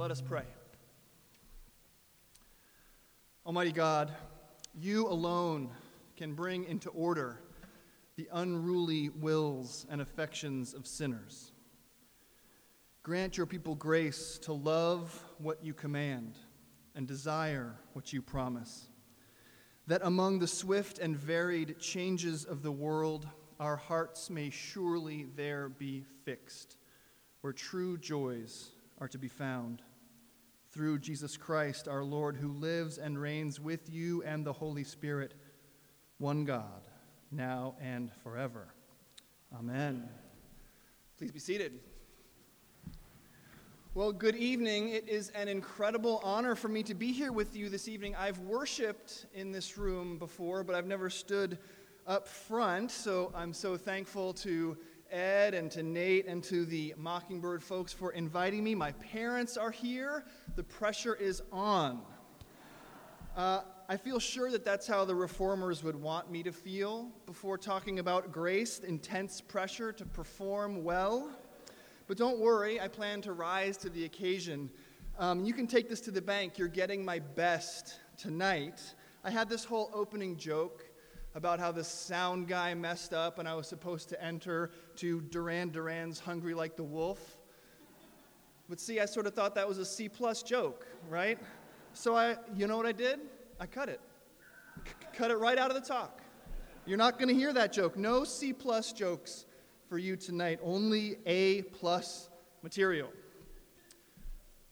Let us pray. Almighty God, you alone can bring into order the unruly wills and affections of sinners. Grant your people grace to love what you command and desire what you promise. That among the swift and varied changes of the world, our hearts may surely there be fixed, where true joys are to be found. Through Jesus Christ, our Lord, who lives and reigns with you and the Holy Spirit, one God, now and forever. Amen. Please be seated. Well, good evening. It is an incredible honor for me to be here with you this evening. I've worshiped in this room before, but I've never stood up front, so I'm so thankful to Ed and to Nate and to the Mockingbird folks for inviting me. My parents are here. The pressure is on. Uh, I feel sure that that's how the reformers would want me to feel before talking about grace, intense pressure to perform well. But don't worry, I plan to rise to the occasion. Um, you can take this to the bank. You're getting my best tonight. I had this whole opening joke about how the sound guy messed up and I was supposed to enter to Duran Duran's Hungry Like the Wolf. But see, I sort of thought that was a C plus joke, right? So I, you know what I did? I cut it. C- cut it right out of the talk. You're not going to hear that joke. No C plus jokes for you tonight. Only A plus material.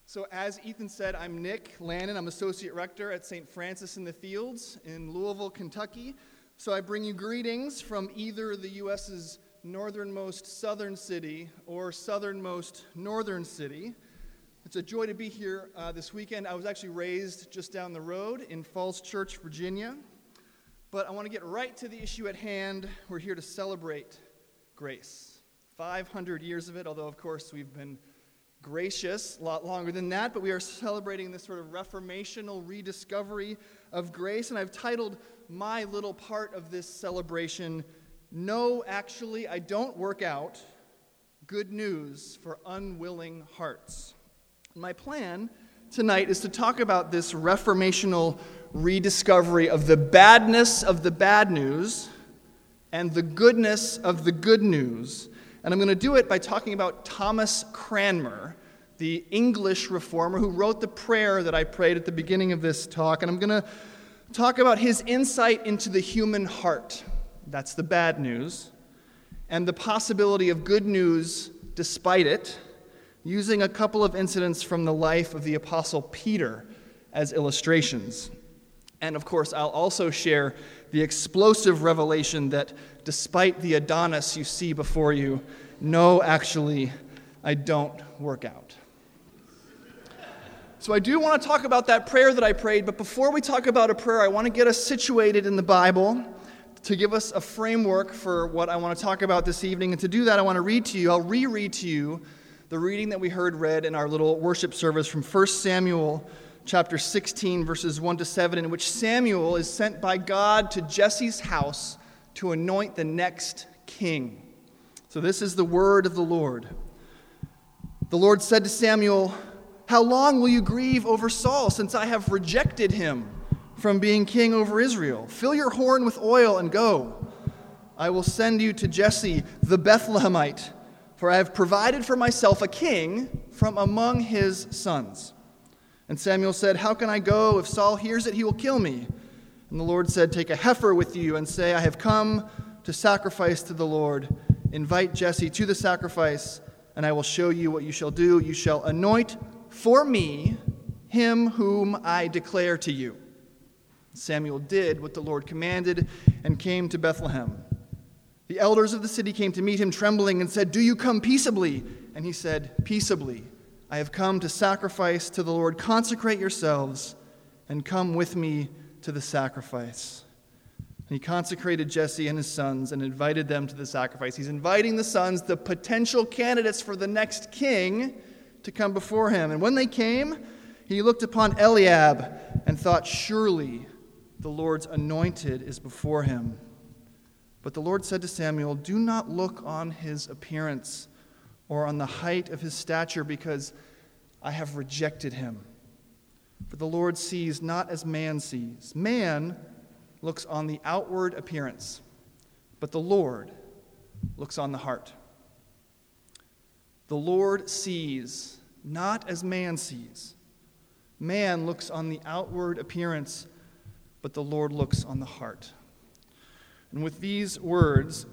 So, as Ethan said, I'm Nick Lannon. I'm associate rector at St. Francis in the Fields in Louisville, Kentucky. So I bring you greetings from either the U.S.'s northernmost southern city or southernmost northern city. It's a joy to be here uh, this weekend. I was actually raised just down the road in Falls Church, Virginia. But I want to get right to the issue at hand. We're here to celebrate grace. 500 years of it, although, of course, we've been gracious a lot longer than that, but we are celebrating this sort of reformational rediscovery of grace. And I've titled my little part of this celebration No, actually, I don't work out. Good news for unwilling hearts. My plan tonight is to talk about this reformational rediscovery of the badness of the bad news and the goodness of the good news. And I'm going to do it by talking about Thomas Cranmer, the English reformer who wrote the prayer that I prayed at the beginning of this talk. And I'm going to talk about his insight into the human heart. That's the bad news. And the possibility of good news despite it, using a couple of incidents from the life of the Apostle Peter as illustrations. And of course, I'll also share the explosive revelation that despite the Adonis you see before you, no, actually, I don't work out. So I do want to talk about that prayer that I prayed, but before we talk about a prayer, I want to get us situated in the Bible to give us a framework for what I want to talk about this evening. And to do that, I want to read to you, I'll reread to you the reading that we heard read in our little worship service from 1 Samuel chapter 16, verses 1 to 7, in which Samuel is sent by God to Jesse's house to anoint the next king. So this is the word of the Lord. The Lord said to Samuel, how long will you grieve over Saul, since I have rejected him from being king over Israel? Fill your horn with oil and go. I will send you to Jesse the Bethlehemite, for I have provided for myself a king from among his sons. And Samuel said, How can I go? If Saul hears it, he will kill me. And the Lord said, Take a heifer with you and say, I have come to sacrifice to the Lord. Invite Jesse to the sacrifice, and I will show you what you shall do. You shall anoint for me him whom I declare to you. Samuel did what the Lord commanded and came to Bethlehem. The elders of the city came to meet him trembling and said, Do you come peaceably? And he said, Peaceably. I have come to sacrifice to the Lord. Consecrate yourselves and come with me to the sacrifice. And he consecrated Jesse and his sons and invited them to the sacrifice. He's inviting the sons, the potential candidates for the next king to come before him. And when they came, he looked upon Eliab and thought, Surely the Lord's anointed is before him. But the Lord said to Samuel, Do not look on his appearance or on the height of his stature, because I have rejected him. For the Lord sees not as man sees. Man looks on the outward appearance, but the Lord looks on the heart. The Lord sees not as man sees. Man looks on the outward appearance, but the Lord looks on the heart. And with these words,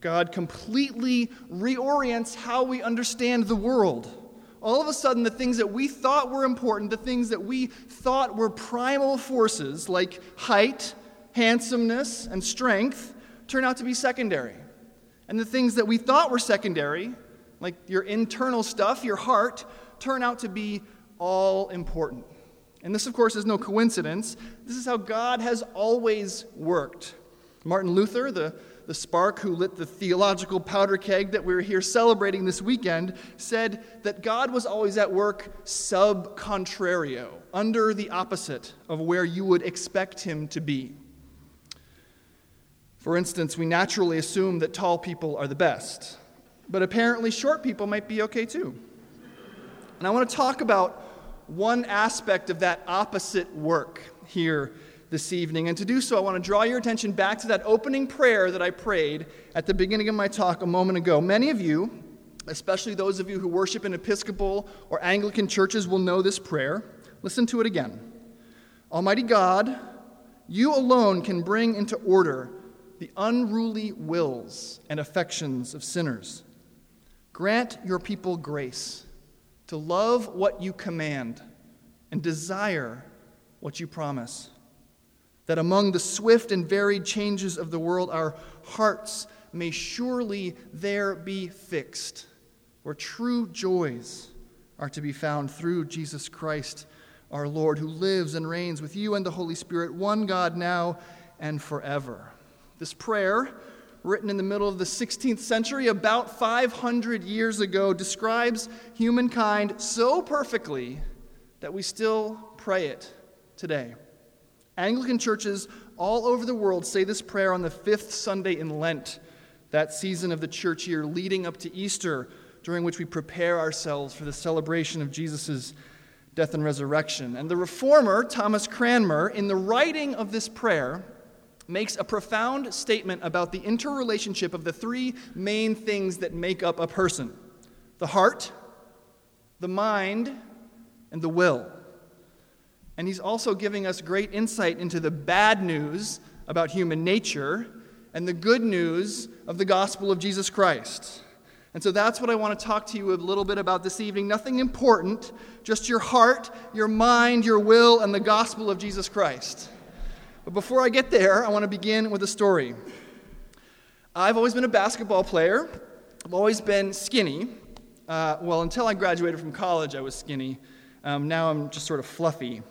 God completely reorients how we understand the world. All of a sudden, the things that we thought were important, the things that we thought were primal forces, like height, handsomeness, and strength, turn out to be secondary. And the things that we thought were secondary, like your internal stuff, your heart, turn out to be all important. And this, of course, is no coincidence. This is how God has always worked. Martin Luther, the, the spark who lit the theological powder keg that we're here celebrating this weekend, said that God was always at work sub contrario, under the opposite of where you would expect him to be. For instance, we naturally assume that tall people are the best, but apparently short people might be okay too. And I want to talk about one aspect of that opposite work here this evening. And to do so, I want to draw your attention back to that opening prayer that I prayed at the beginning of my talk a moment ago. Many of you, especially those of you who worship in Episcopal or Anglican churches, will know this prayer. Listen to it again. Almighty God, you alone can bring into order the unruly wills and affections of sinners. Grant your people grace to love what you command and desire what you promise. That among the swift and varied changes of the world, our hearts may surely there be fixed, where true joys are to be found through Jesus Christ our Lord, who lives and reigns with you and the Holy Spirit, one God now and forever. This prayer, written in the middle of the 16th century, about 500 years ago, describes humankind so perfectly that we still pray it today. Anglican churches all over the world say this prayer on the fifth Sunday in Lent, that season of the church year leading up to Easter, during which we prepare ourselves for the celebration of Jesus' death and resurrection. And the reformer, Thomas Cranmer, in the writing of this prayer, makes a profound statement about the interrelationship of the three main things that make up a person the heart, the mind, and the will. And he's also giving us great insight into the bad news about human nature and the good news of the gospel of Jesus Christ. And so that's what I want to talk to you a little bit about this evening. Nothing important, just your heart, your mind, your will, and the gospel of Jesus Christ. But before I get there, I want to begin with a story. I've always been a basketball player. I've always been skinny. Uh, well, until I graduated from college, I was skinny. Um, now I'm just sort of fluffy.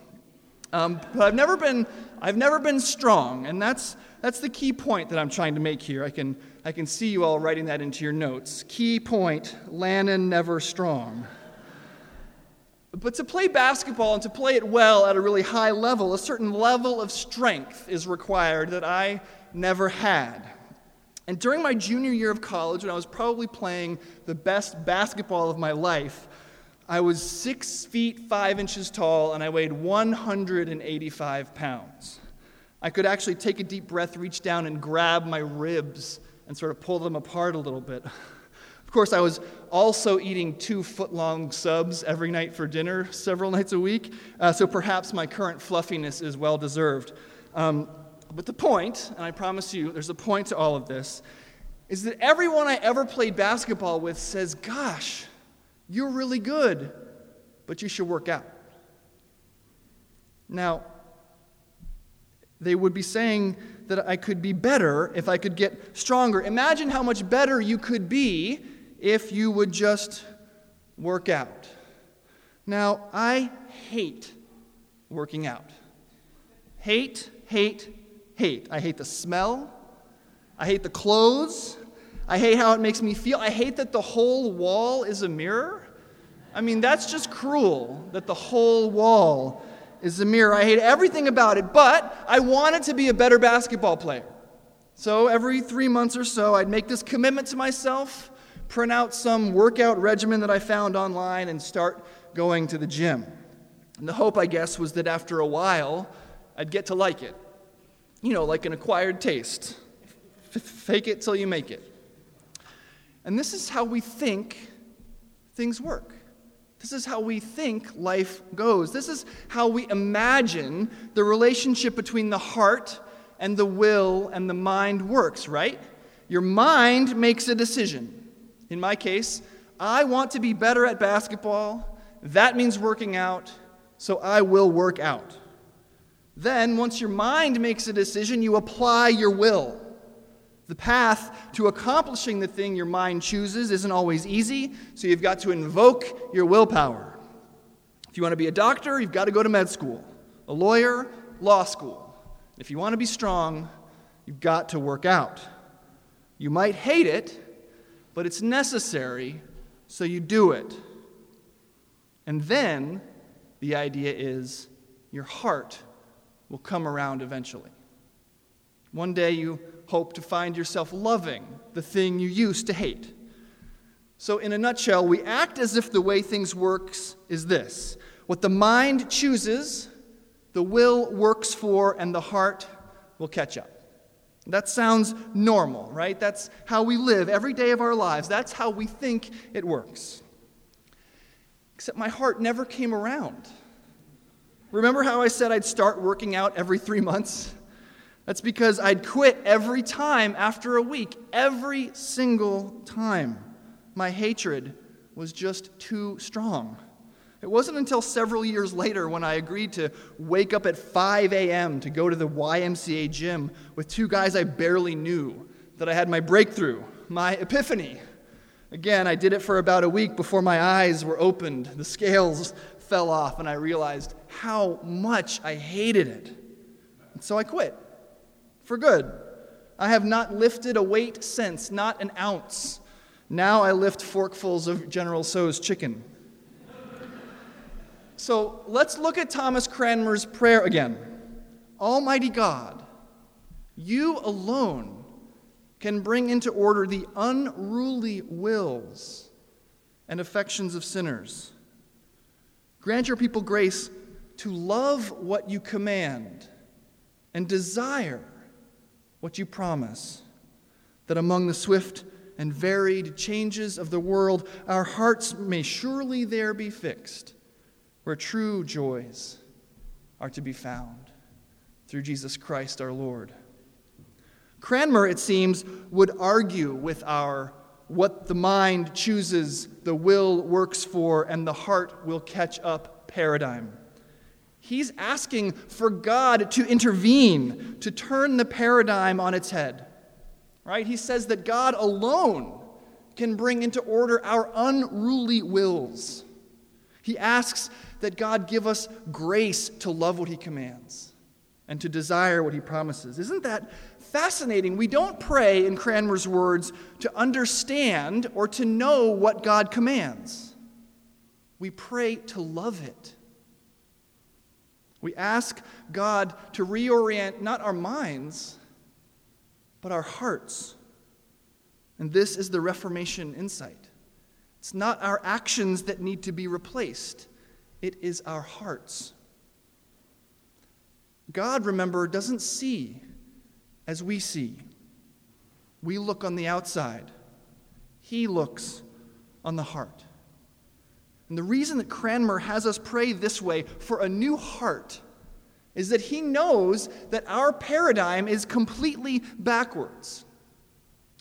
Um, but I've never been, I've never been strong, and that's, that's the key point that I'm trying to make here. I can, I can see you all writing that into your notes. Key point Lannon never strong. But to play basketball and to play it well at a really high level, a certain level of strength is required that I never had. And during my junior year of college, when I was probably playing the best basketball of my life, I was six feet five inches tall and I weighed 185 pounds. I could actually take a deep breath, reach down, and grab my ribs and sort of pull them apart a little bit. Of course, I was also eating two foot long subs every night for dinner, several nights a week, uh, so perhaps my current fluffiness is well deserved. Um, but the point, and I promise you there's a point to all of this, is that everyone I ever played basketball with says, Gosh, you're really good, but you should work out. Now, they would be saying that I could be better if I could get stronger. Imagine how much better you could be if you would just work out. Now, I hate working out. Hate, hate, hate. I hate the smell. I hate the clothes. I hate how it makes me feel. I hate that the whole wall is a mirror. I mean, that's just cruel that the whole wall is a mirror. I hate everything about it, but I wanted to be a better basketball player. So every three months or so, I'd make this commitment to myself print out some workout regimen that I found online and start going to the gym. And the hope, I guess, was that after a while, I'd get to like it. You know, like an acquired taste. F- fake it till you make it. And this is how we think things work. This is how we think life goes. This is how we imagine the relationship between the heart and the will and the mind works, right? Your mind makes a decision. In my case, I want to be better at basketball. That means working out, so I will work out. Then, once your mind makes a decision, you apply your will. The path to accomplishing the thing your mind chooses isn't always easy, so you've got to invoke your willpower. If you want to be a doctor, you've got to go to med school, a lawyer, law school. If you want to be strong, you've got to work out. You might hate it, but it's necessary, so you do it. And then the idea is your heart will come around eventually. One day you hope to find yourself loving the thing you used to hate. So, in a nutshell, we act as if the way things works is this what the mind chooses, the will works for, and the heart will catch up. That sounds normal, right? That's how we live every day of our lives. That's how we think it works. Except my heart never came around. Remember how I said I'd start working out every three months? That's because I'd quit every time after a week, every single time. My hatred was just too strong. It wasn't until several years later when I agreed to wake up at 5 a.m. to go to the YMCA gym with two guys I barely knew that I had my breakthrough, my epiphany. Again, I did it for about a week before my eyes were opened, the scales fell off, and I realized how much I hated it. And so I quit for good. I have not lifted a weight since, not an ounce. Now I lift forkfuls of General Tso's chicken. So let's look at Thomas Cranmer's prayer again. Almighty God, you alone can bring into order the unruly wills and affections of sinners. Grant your people grace to love what you command and desire what you promise, that among the swift and varied changes of the world, our hearts may surely there be fixed, where true joys are to be found through Jesus Christ our Lord. Cranmer, it seems, would argue with our what the mind chooses, the will works for, and the heart will catch up paradigm. He's asking for God to intervene, to turn the paradigm on its head. Right? He says that God alone can bring into order our unruly wills. He asks that God give us grace to love what He commands and to desire what He promises. Isn't that fascinating? We don't pray, in Cranmer's words, to understand or to know what God commands. We pray to love it. We ask God to reorient not our minds, but our hearts. And this is the Reformation insight. It's not our actions that need to be replaced, it is our hearts. God, remember, doesn't see as we see. We look on the outside, He looks on the heart. And the reason that Cranmer has us pray this way for a new heart is that he knows that our paradigm is completely backwards.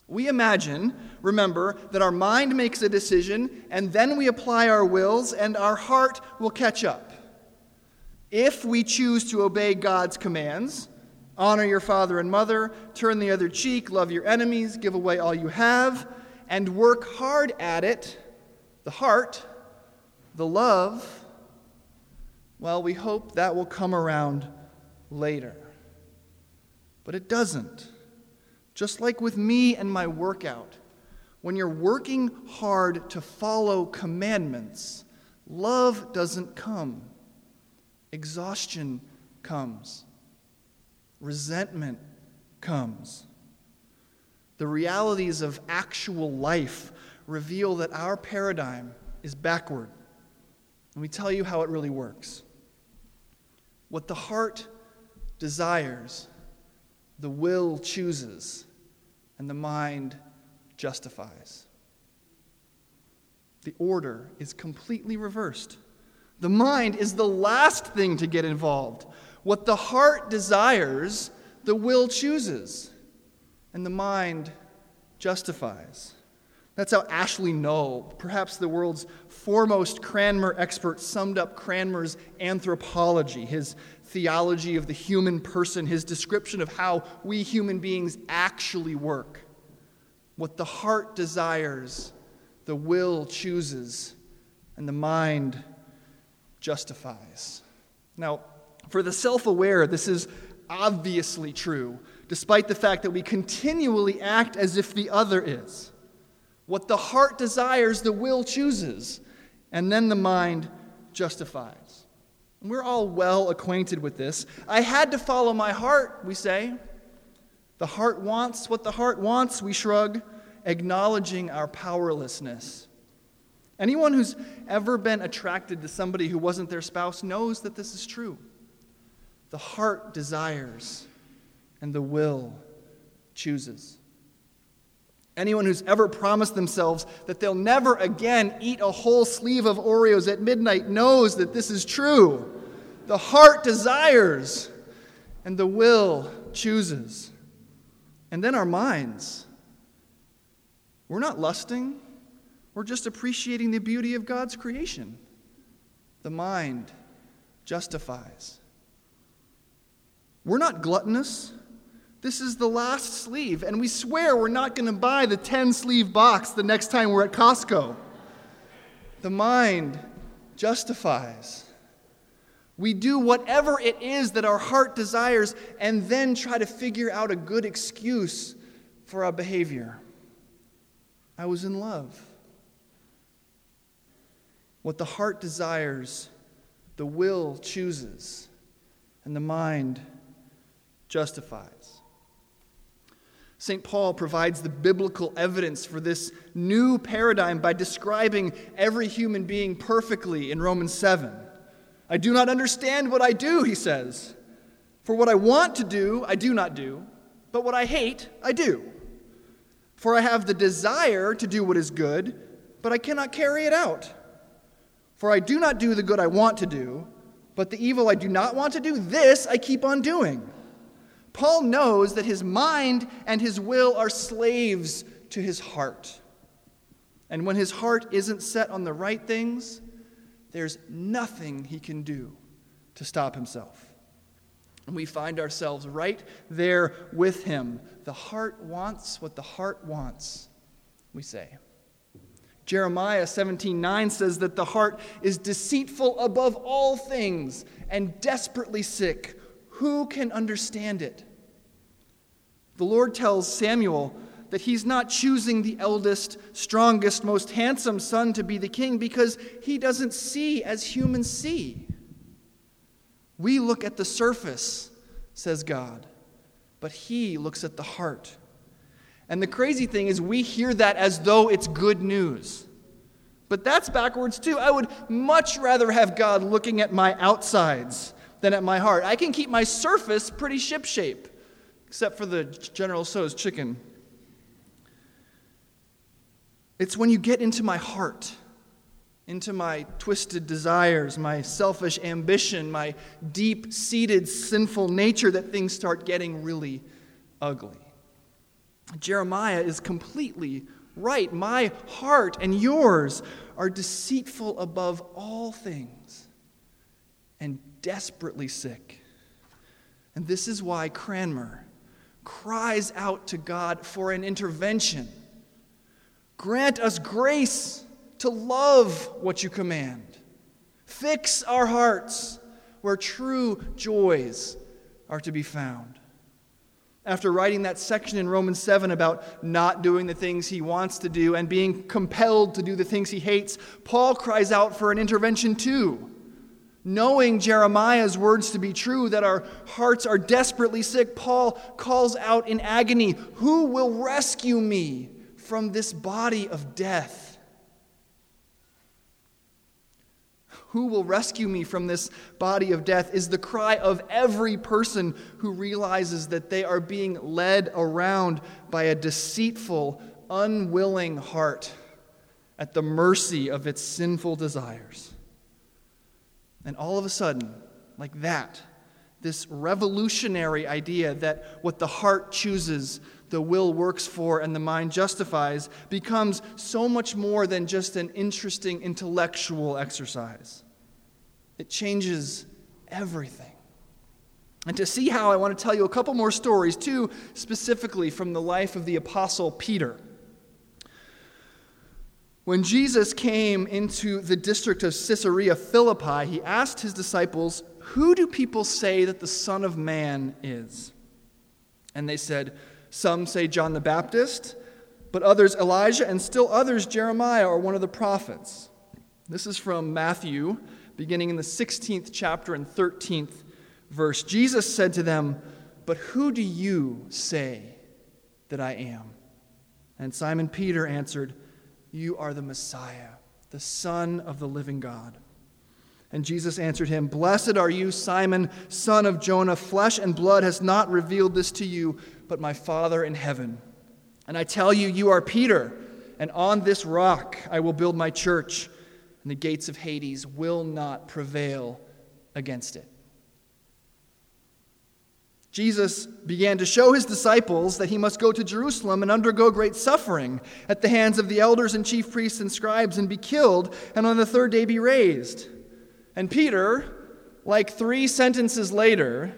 We imagine, remember, that our mind makes a decision and then we apply our wills and our heart will catch up. If we choose to obey God's commands, honor your father and mother, turn the other cheek, love your enemies, give away all you have, and work hard at it, the heart the love, well, we hope that will come around later. But it doesn't. Just like with me and my workout, when you're working hard to follow commandments, love doesn't come. Exhaustion comes. Resentment comes. The realities of actual life reveal that our paradigm is backward. Let me tell you how it really works. What the heart desires, the will chooses, and the mind justifies. The order is completely reversed. The mind is the last thing to get involved. What the heart desires, the will chooses, and the mind justifies. That's how Ashley Null, perhaps the world's foremost Cranmer expert, summed up Cranmer's anthropology, his theology of the human person, his description of how we human beings actually work. What the heart desires, the will chooses, and the mind justifies. Now, for the self aware, this is obviously true, despite the fact that we continually act as if the other is. What the heart desires, the will chooses, and then the mind justifies. And we're all well acquainted with this. I had to follow my heart, we say. The heart wants what the heart wants, we shrug, acknowledging our powerlessness. Anyone who's ever been attracted to somebody who wasn't their spouse knows that this is true. The heart desires, and the will chooses. Anyone who's ever promised themselves that they'll never again eat a whole sleeve of Oreos at midnight knows that this is true. The heart desires, and the will chooses. And then our minds. We're not lusting, we're just appreciating the beauty of God's creation. The mind justifies. We're not gluttonous. This is the last sleeve, and we swear we're not going to buy the 10 sleeve box the next time we're at Costco. The mind justifies. We do whatever it is that our heart desires and then try to figure out a good excuse for our behavior. I was in love. What the heart desires, the will chooses, and the mind justifies. St. Paul provides the biblical evidence for this new paradigm by describing every human being perfectly in Romans 7. I do not understand what I do, he says. For what I want to do, I do not do, but what I hate, I do. For I have the desire to do what is good, but I cannot carry it out. For I do not do the good I want to do, but the evil I do not want to do, this I keep on doing. Paul knows that his mind and his will are slaves to his heart. And when his heart isn't set on the right things, there's nothing he can do to stop himself. And we find ourselves right there with him. The heart wants what the heart wants, we say. Jeremiah 17:9 says that the heart is deceitful above all things and desperately sick. Who can understand it? The Lord tells Samuel that he's not choosing the eldest, strongest, most handsome son to be the king because he doesn't see as humans see. We look at the surface, says God, but he looks at the heart. And the crazy thing is, we hear that as though it's good news. But that's backwards too. I would much rather have God looking at my outsides than at my heart. I can keep my surface pretty shipshape, except for the General Tso's chicken. It's when you get into my heart, into my twisted desires, my selfish ambition, my deep seated sinful nature that things start getting really ugly. Jeremiah is completely right. My heart and yours are deceitful above all things and desperately sick. And this is why Cranmer cries out to God for an intervention. Grant us grace to love what you command. Fix our hearts where true joys are to be found. After writing that section in Romans 7 about not doing the things he wants to do and being compelled to do the things he hates, Paul cries out for an intervention too. Knowing Jeremiah's words to be true, that our hearts are desperately sick, Paul calls out in agony, Who will rescue me from this body of death. Who will rescue me from this body of death? is the cry of every person who realizes that they are being led around by a deceitful, unwilling heart at the mercy of its sinful desires. And all of a sudden, like that, this revolutionary idea that what the heart chooses, the will works for, and the mind justifies becomes so much more than just an interesting intellectual exercise. It changes everything. And to see how, I want to tell you a couple more stories, two specifically from the life of the Apostle Peter. When Jesus came into the district of Caesarea Philippi, he asked his disciples, Who do people say that the Son of Man is? And they said, Some say John the Baptist, but others Elijah, and still others Jeremiah or one of the prophets. This is from Matthew, beginning in the 16th chapter and 13th verse. Jesus said to them, But who do you say that I am? And Simon Peter answered, you are the Messiah, the Son of the living God. And Jesus answered him, Blessed are you, Simon, son of Jonah. Flesh and blood has not revealed this to you, but my Father in heaven. And I tell you, you are Peter, and on this rock I will build my church, and the gates of Hades will not prevail against it. Jesus began to show his disciples that he must go to Jerusalem and undergo great suffering at the hands of the elders and chief priests and scribes and be killed, and on the third day be raised. And Peter, like three sentences later,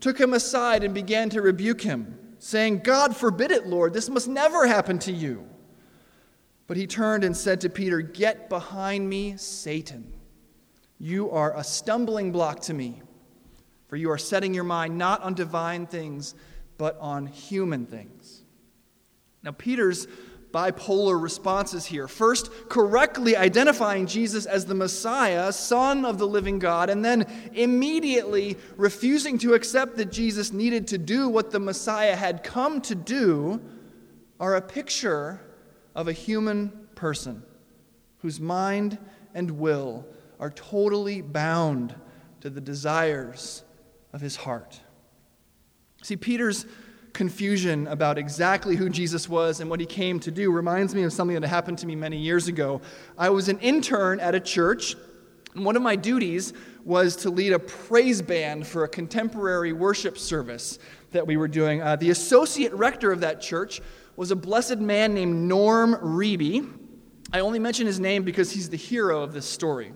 took him aside and began to rebuke him, saying, God forbid it, Lord, this must never happen to you. But he turned and said to Peter, Get behind me, Satan. You are a stumbling block to me for you are setting your mind not on divine things, but on human things. Now, Peter's bipolar responses here. First, correctly identifying Jesus as the Messiah, Son of the living God, and then immediately refusing to accept that Jesus needed to do what the Messiah had come to do, are a picture of a human person whose mind and will are totally bound to the desires of his heart. See, Peter's confusion about exactly who Jesus was and what he came to do reminds me of something that happened to me many years ago. I was an intern at a church, and one of my duties was to lead a praise band for a contemporary worship service that we were doing. Uh, the associate rector of that church was a blessed man named Norm Reeby. I only mention his name because he's the hero of this story.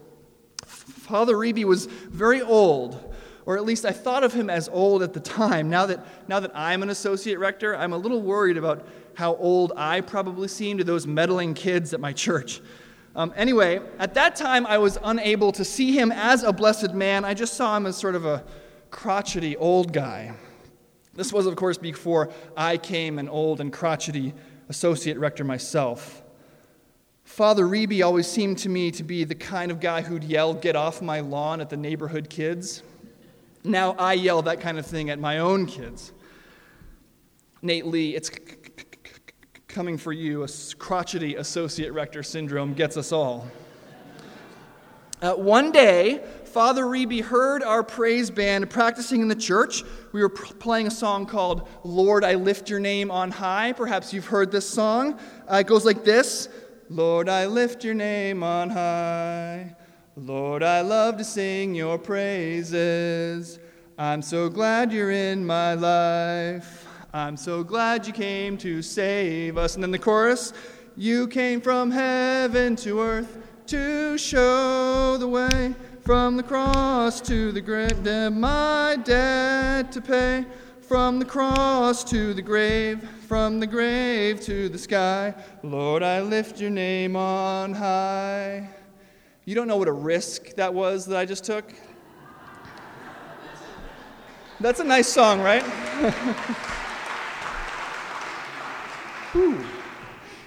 Father Reeby was very old, or at least I thought of him as old at the time. Now that, now that I'm an associate rector, I'm a little worried about how old I probably seem to those meddling kids at my church. Um, anyway, at that time, I was unable to see him as a blessed man. I just saw him as sort of a crotchety old guy. This was, of course, before I came an old and crotchety associate rector myself. Father Reeby always seemed to me to be the kind of guy who'd yell, Get off my lawn at the neighborhood kids. Now I yell that kind of thing at my own kids. Nate Lee, it's coming for you. A crotchety associate rector syndrome gets us all. Uh, one day, Father Reeby heard our praise band practicing in the church. We were pr- playing a song called Lord, I Lift Your Name on High. Perhaps you've heard this song. Uh, it goes like this Lord, I lift your name on high. Lord, I love to sing your praises. I'm so glad you're in my life. I'm so glad you came to save us. And then the chorus You came from heaven to earth to show the way. From the cross to the grave, my debt to pay. From the cross to the grave, from the grave to the sky. Lord, I lift your name on high. You don't know what a risk that was that I just took? That's a nice song, right?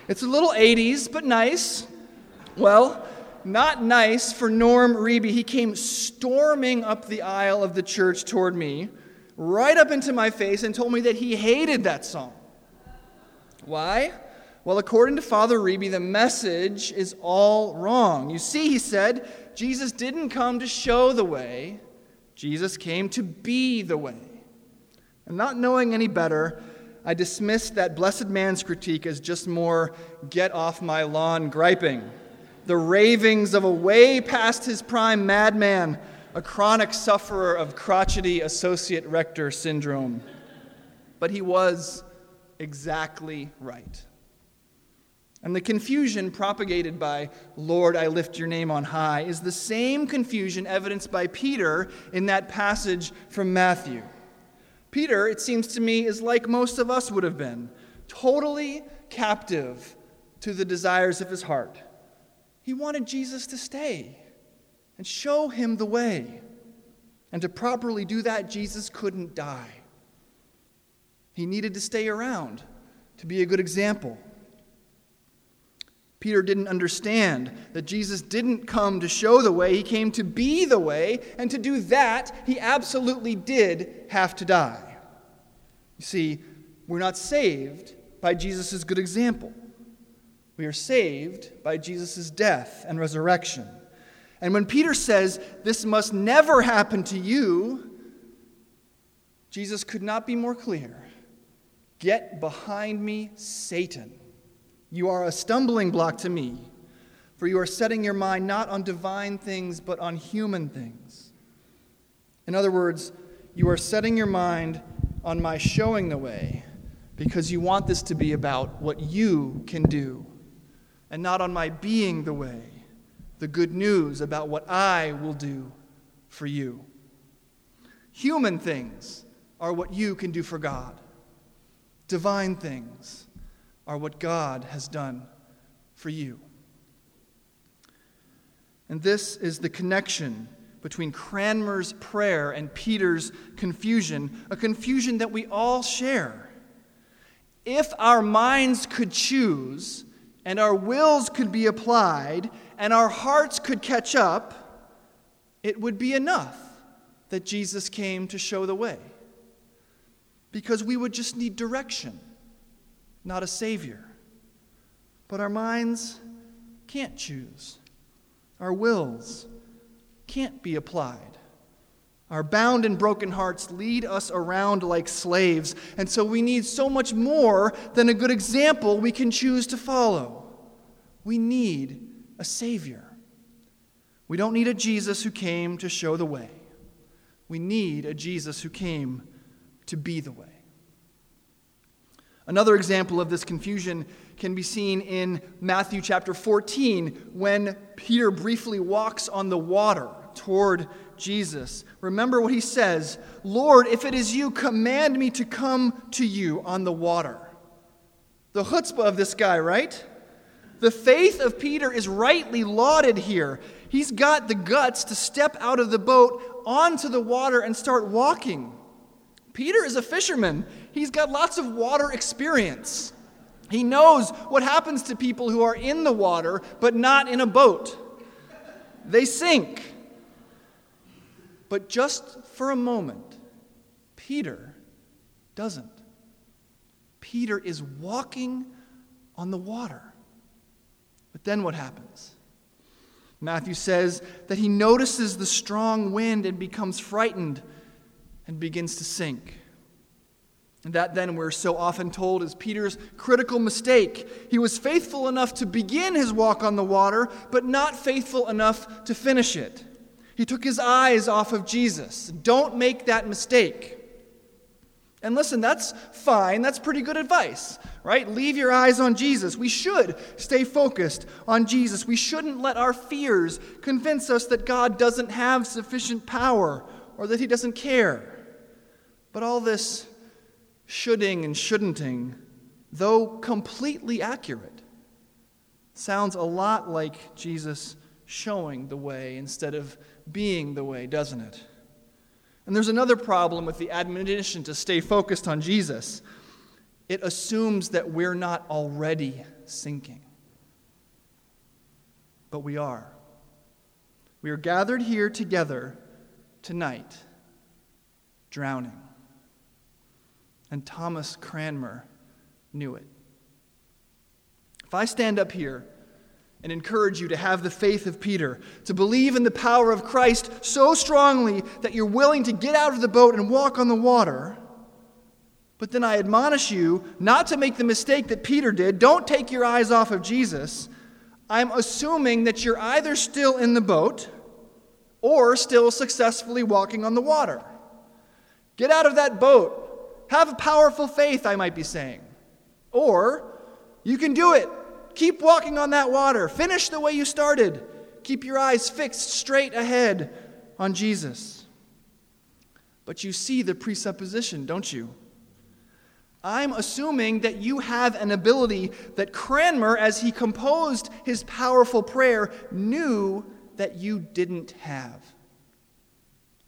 it's a little 80s, but nice. Well, not nice for Norm Reeby. He came storming up the aisle of the church toward me, right up into my face, and told me that he hated that song. Why? Well, according to Father Reeby, the message is all wrong. You see, he said, Jesus didn't come to show the way, Jesus came to be the way. And not knowing any better, I dismissed that blessed man's critique as just more get off my lawn griping, the ravings of a way past his prime madman, a chronic sufferer of crotchety associate rector syndrome. But he was exactly right. And the confusion propagated by, Lord, I lift your name on high, is the same confusion evidenced by Peter in that passage from Matthew. Peter, it seems to me, is like most of us would have been, totally captive to the desires of his heart. He wanted Jesus to stay and show him the way. And to properly do that, Jesus couldn't die. He needed to stay around to be a good example. Peter didn't understand that Jesus didn't come to show the way, he came to be the way, and to do that, he absolutely did have to die. You see, we're not saved by Jesus' good example. We are saved by Jesus' death and resurrection. And when Peter says, This must never happen to you, Jesus could not be more clear. Get behind me, Satan. You are a stumbling block to me, for you are setting your mind not on divine things, but on human things. In other words, you are setting your mind on my showing the way because you want this to be about what you can do, and not on my being the way, the good news about what I will do for you. Human things are what you can do for God, divine things are what God has done for you. And this is the connection between Cranmer's prayer and Peter's confusion, a confusion that we all share. If our minds could choose, and our wills could be applied, and our hearts could catch up, it would be enough that Jesus came to show the way. Because we would just need direction not a Savior. But our minds can't choose, our wills can't be applied. Our bound and broken hearts lead us around like slaves, and so we need so much more than a good example we can choose to follow. We need a Savior. We don't need a Jesus who came to show the way. We need a Jesus who came to be the way. Another example of this confusion can be seen in Matthew chapter 14 when Peter briefly walks on the water toward Jesus. Remember what he says Lord, if it is you, command me to come to you on the water. The chutzpah of this guy, right? The faith of Peter is rightly lauded here. He's got the guts to step out of the boat onto the water and start walking. Peter is a fisherman. He's got lots of water experience. He knows what happens to people who are in the water but not in a boat. They sink. But just for a moment, Peter doesn't. Peter is walking on the water. But then what happens? Matthew says that he notices the strong wind and becomes frightened and begins to sink. That then we're so often told is Peter's critical mistake. He was faithful enough to begin his walk on the water, but not faithful enough to finish it. He took his eyes off of Jesus. Don't make that mistake. And listen, that's fine. That's pretty good advice, right? Leave your eyes on Jesus. We should stay focused on Jesus. We shouldn't let our fears convince us that God doesn't have sufficient power or that he doesn't care. But all this shoulding and shouldn'ting, though completely accurate, sounds a lot like Jesus showing the way instead of being the way, doesn't it? And there's another problem with the admonition to stay focused on Jesus. It assumes that we're not already sinking. But we are. We are gathered here together tonight, drowning. And Thomas Cranmer knew it. If I stand up here and encourage you to have the faith of Peter, to believe in the power of Christ so strongly that you're willing to get out of the boat and walk on the water. But then I admonish you not to make the mistake that Peter did. Don't take your eyes off of Jesus. I'm assuming that you're either still in the boat or still successfully walking on the water. Get out of that boat. Have a powerful faith, I might be saying. Or you can do it. Keep walking on that water. Finish the way you started. Keep your eyes fixed straight ahead on Jesus. But you see the presupposition, don't you? I'm assuming that you have an ability that Cranmer, as he composed his powerful prayer, knew that you didn't have.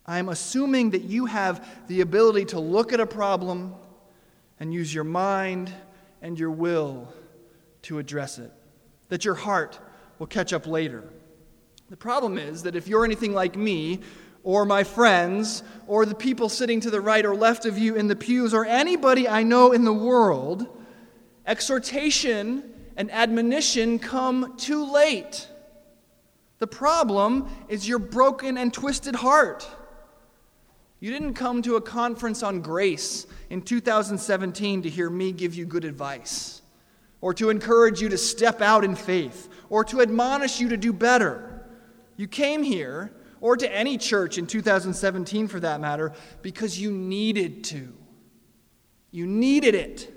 I'm assuming that you have the ability to look at a problem and use your mind and your will to address it, that your heart will catch up later. The problem is that if you're anything like me, or my friends, or the people sitting to the right or left of you in the pews, or anybody I know in the world, exhortation and admonition come too late. The problem is your broken and twisted heart. You didn't come to a conference on grace in 2017 to hear me give you good advice, or to encourage you to step out in faith, or to admonish you to do better. You came here or to any church in 2017 for that matter, because you needed to. You needed it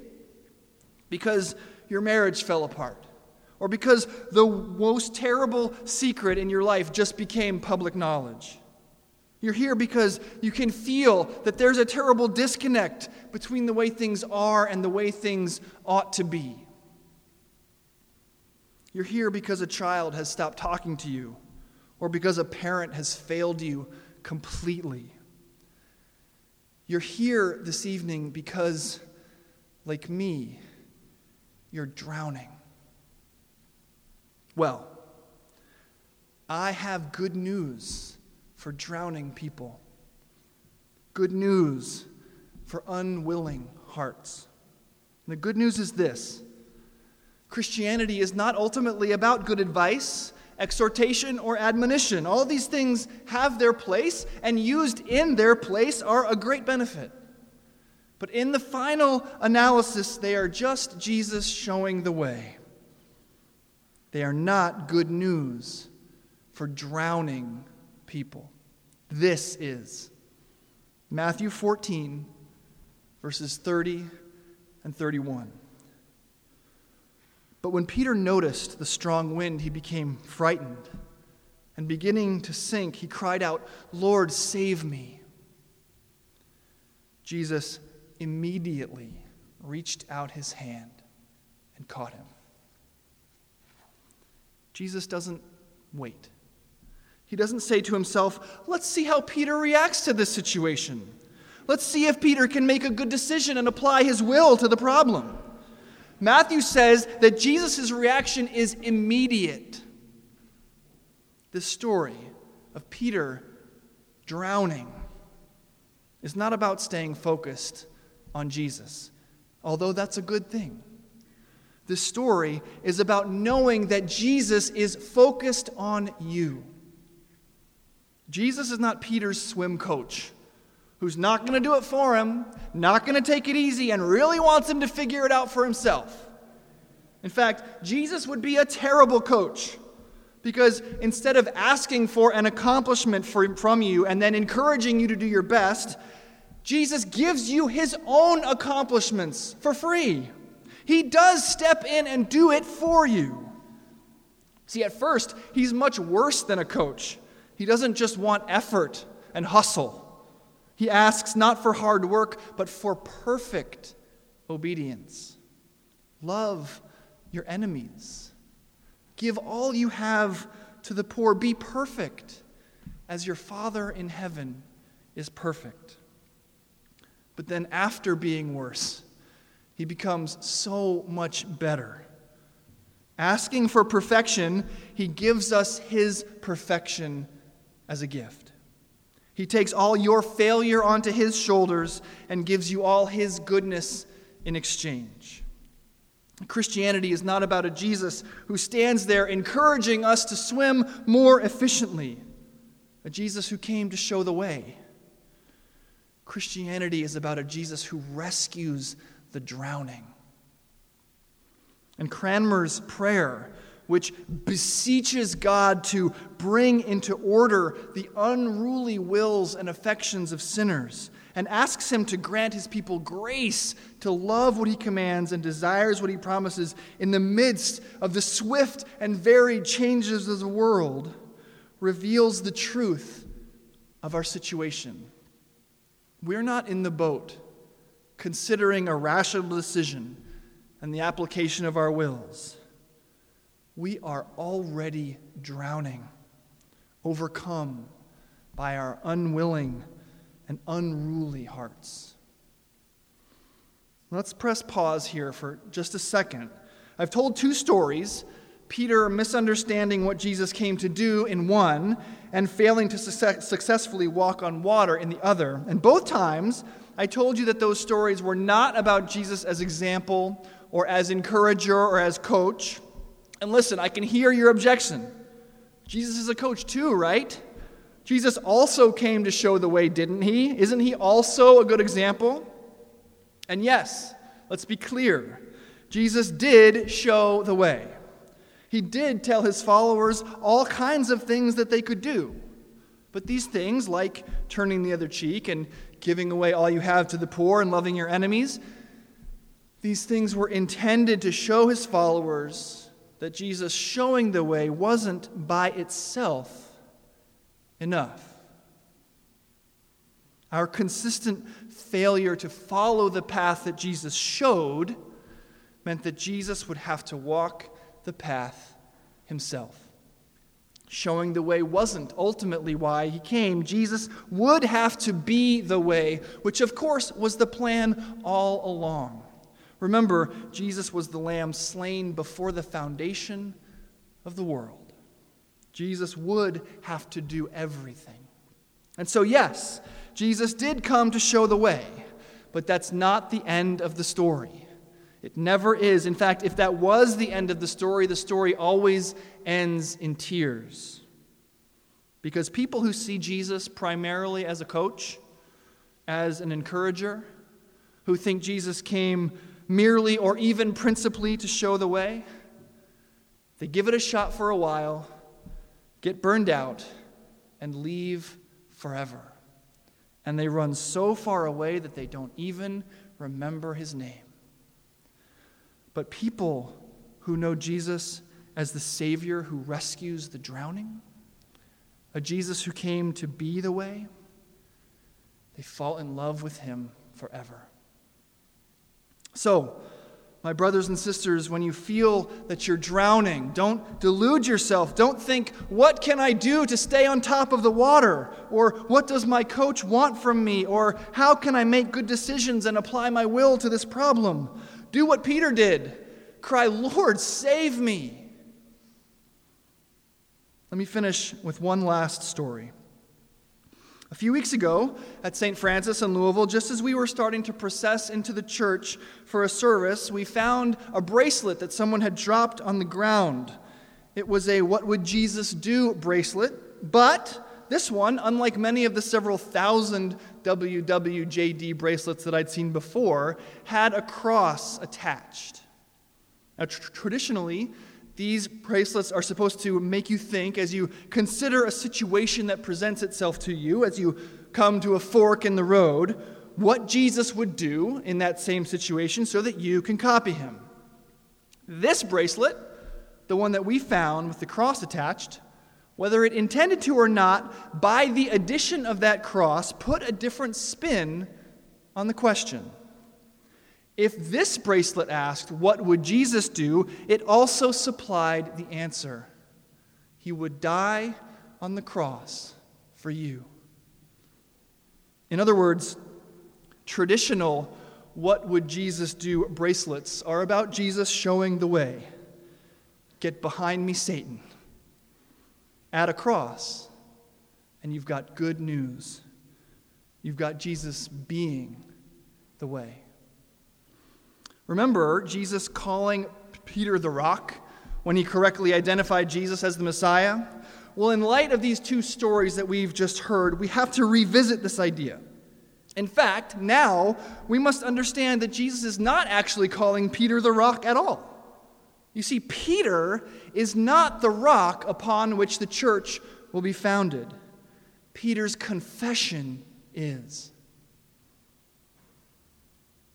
because your marriage fell apart, or because the most terrible secret in your life just became public knowledge. You're here because you can feel that there's a terrible disconnect between the way things are and the way things ought to be. You're here because a child has stopped talking to you or because a parent has failed you completely. You're here this evening because, like me, you're drowning. Well, I have good news for drowning people, good news for unwilling hearts. And the good news is this Christianity is not ultimately about good advice exhortation, or admonition. All these things have their place, and used in their place are a great benefit. But in the final analysis, they are just Jesus showing the way. They are not good news for drowning people. This is Matthew 14, verses 30 and 31. But when Peter noticed the strong wind, he became frightened. And beginning to sink, he cried out, Lord, save me. Jesus immediately reached out his hand and caught him. Jesus doesn't wait. He doesn't say to himself, Let's see how Peter reacts to this situation. Let's see if Peter can make a good decision and apply his will to the problem. Matthew says that Jesus' reaction is immediate. The story of Peter drowning is not about staying focused on Jesus, although that's a good thing. The story is about knowing that Jesus is focused on you. Jesus is not Peter's swim coach who's not going to do it for him, not going to take it easy, and really wants him to figure it out for himself. In fact, Jesus would be a terrible coach because instead of asking for an accomplishment from you and then encouraging you to do your best, Jesus gives you his own accomplishments for free. He does step in and do it for you. See, at first, he's much worse than a coach. He doesn't just want effort and hustle. He asks not for hard work, but for perfect obedience. Love your enemies. Give all you have to the poor. Be perfect as your Father in heaven is perfect. But then, after being worse, he becomes so much better. Asking for perfection, he gives us his perfection as a gift. He takes all your failure onto his shoulders and gives you all his goodness in exchange. Christianity is not about a Jesus who stands there encouraging us to swim more efficiently, a Jesus who came to show the way. Christianity is about a Jesus who rescues the drowning. And Cranmer's prayer, which beseeches God to bring into order the unruly wills and affections of sinners, and asks him to grant his people grace to love what he commands and desires what he promises in the midst of the swift and varied changes of the world, reveals the truth of our situation. We're not in the boat considering a rational decision and the application of our wills. We are already drowning, overcome by our unwilling and unruly hearts. Let's press pause here for just a second. I've told two stories Peter misunderstanding what Jesus came to do in one, and failing to success- successfully walk on water in the other. And both times, I told you that those stories were not about Jesus as example, or as encourager, or as coach. And listen, I can hear your objection. Jesus is a coach too, right? Jesus also came to show the way, didn't he? Isn't he also a good example? And yes, let's be clear Jesus did show the way. He did tell his followers all kinds of things that they could do. But these things, like turning the other cheek and giving away all you have to the poor and loving your enemies, these things were intended to show his followers that Jesus showing the way wasn't by itself enough. Our consistent failure to follow the path that Jesus showed meant that Jesus would have to walk the path himself. Showing the way wasn't ultimately why he came. Jesus would have to be the way, which of course was the plan all along. Remember, Jesus was the lamb slain before the foundation of the world. Jesus would have to do everything. And so, yes, Jesus did come to show the way, but that's not the end of the story. It never is. In fact, if that was the end of the story, the story always ends in tears. Because people who see Jesus primarily as a coach, as an encourager, who think Jesus came merely or even principally to show the way, they give it a shot for a while get burned out, and leave forever. And they run so far away that they don't even remember his name. But people who know Jesus as the Savior who rescues the drowning, a Jesus who came to be the way, they fall in love with him forever. So, my brothers and sisters, when you feel that you're drowning, don't delude yourself. Don't think, what can I do to stay on top of the water? Or what does my coach want from me? Or how can I make good decisions and apply my will to this problem? Do what Peter did cry, Lord, save me. Let me finish with one last story. A few weeks ago at St. Francis in Louisville, just as we were starting to process into the church for a service, we found a bracelet that someone had dropped on the ground. It was a What Would Jesus Do bracelet, but this one, unlike many of the several thousand WWJD bracelets that I'd seen before, had a cross attached. Now, tr- traditionally, these bracelets are supposed to make you think as you consider a situation that presents itself to you, as you come to a fork in the road, what Jesus would do in that same situation so that you can copy him. This bracelet, the one that we found with the cross attached, whether it intended to or not, by the addition of that cross, put a different spin on the question. If this bracelet asked, What would Jesus do? it also supplied the answer He would die on the cross for you. In other words, traditional What would Jesus do bracelets are about Jesus showing the way. Get behind me, Satan. At a cross, and you've got good news. You've got Jesus being the way. Remember Jesus calling Peter the rock when he correctly identified Jesus as the Messiah? Well, in light of these two stories that we've just heard, we have to revisit this idea. In fact, now we must understand that Jesus is not actually calling Peter the rock at all. You see, Peter is not the rock upon which the church will be founded. Peter's confession is.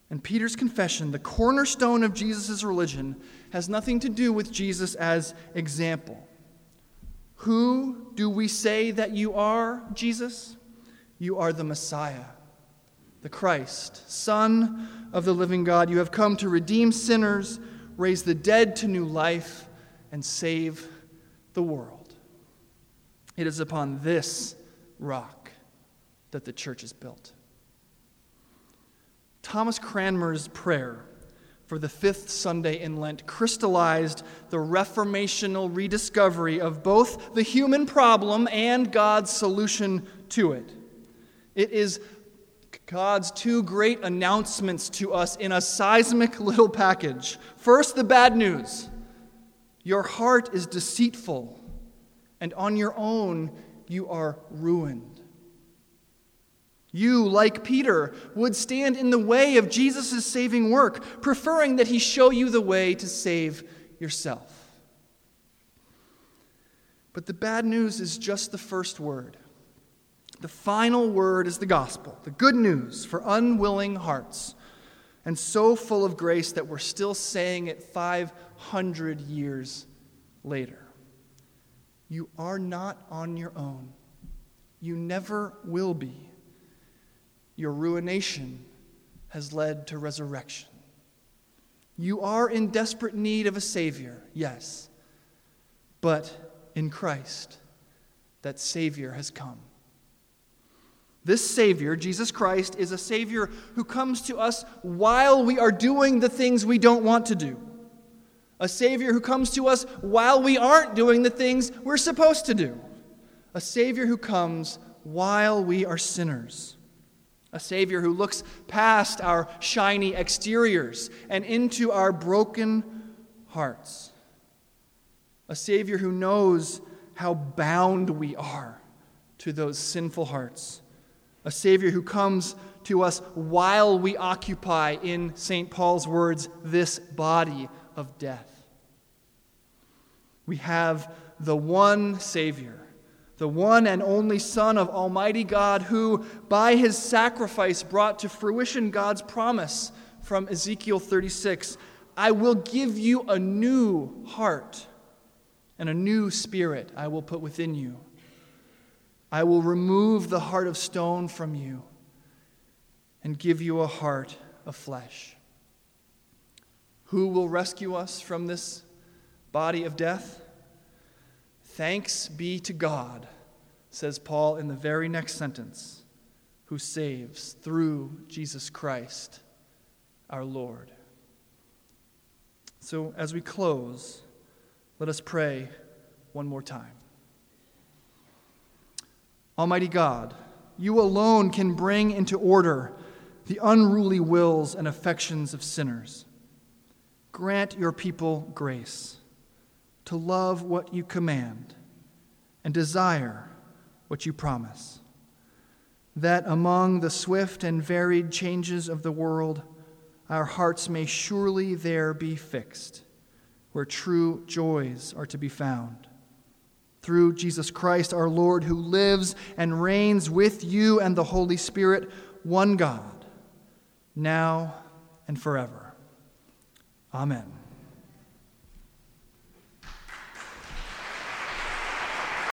And Peter's confession, the cornerstone of Jesus' religion, has nothing to do with Jesus as example. Who do we say that you are, Jesus? You are the Messiah, the Christ, Son of the living God. You have come to redeem sinners, raise the dead to new life, and save the world. It is upon this rock that the church is built. Thomas Cranmer's prayer for the fifth Sunday in Lent crystallized the reformational rediscovery of both the human problem and God's solution to it. It is God's two great announcements to us in a seismic little package. First, the bad news your heart is deceitful, and on your own you are ruined. You, like Peter, would stand in the way of Jesus' saving work, preferring that he show you the way to save yourself. But the bad news is just the first word. The final word is the gospel, the good news for unwilling hearts, and so full of grace that we're still saying it 500 years later. You are not on your own. You never will be. Your ruination has led to resurrection. You are in desperate need of a Savior, yes, but in Christ, that Savior has come. This Savior, Jesus Christ, is a Savior who comes to us while we are doing the things we don't want to do. A Savior who comes to us while we aren't doing the things we're supposed to do. A Savior who comes while we are sinners. A Savior who looks past our shiny exteriors and into our broken hearts. A Savior who knows how bound we are to those sinful hearts. A Savior who comes to us while we occupy, in St. Paul's words, this body of death. We have the one Savior the one and only Son of Almighty God, who by his sacrifice brought to fruition God's promise from Ezekiel 36 I will give you a new heart and a new spirit I will put within you. I will remove the heart of stone from you and give you a heart of flesh. Who will rescue us from this body of death? Thanks be to God, says Paul in the very next sentence, who saves through Jesus Christ our Lord. So, as we close, let us pray one more time. Almighty God, you alone can bring into order the unruly wills and affections of sinners. Grant your people grace to love what you command and desire what you promise. That among the swift and varied changes of the world, our hearts may surely there be fixed, where true joys are to be found. Through Jesus Christ our Lord, who lives and reigns with you and the Holy Spirit, one God, now and forever. Amen.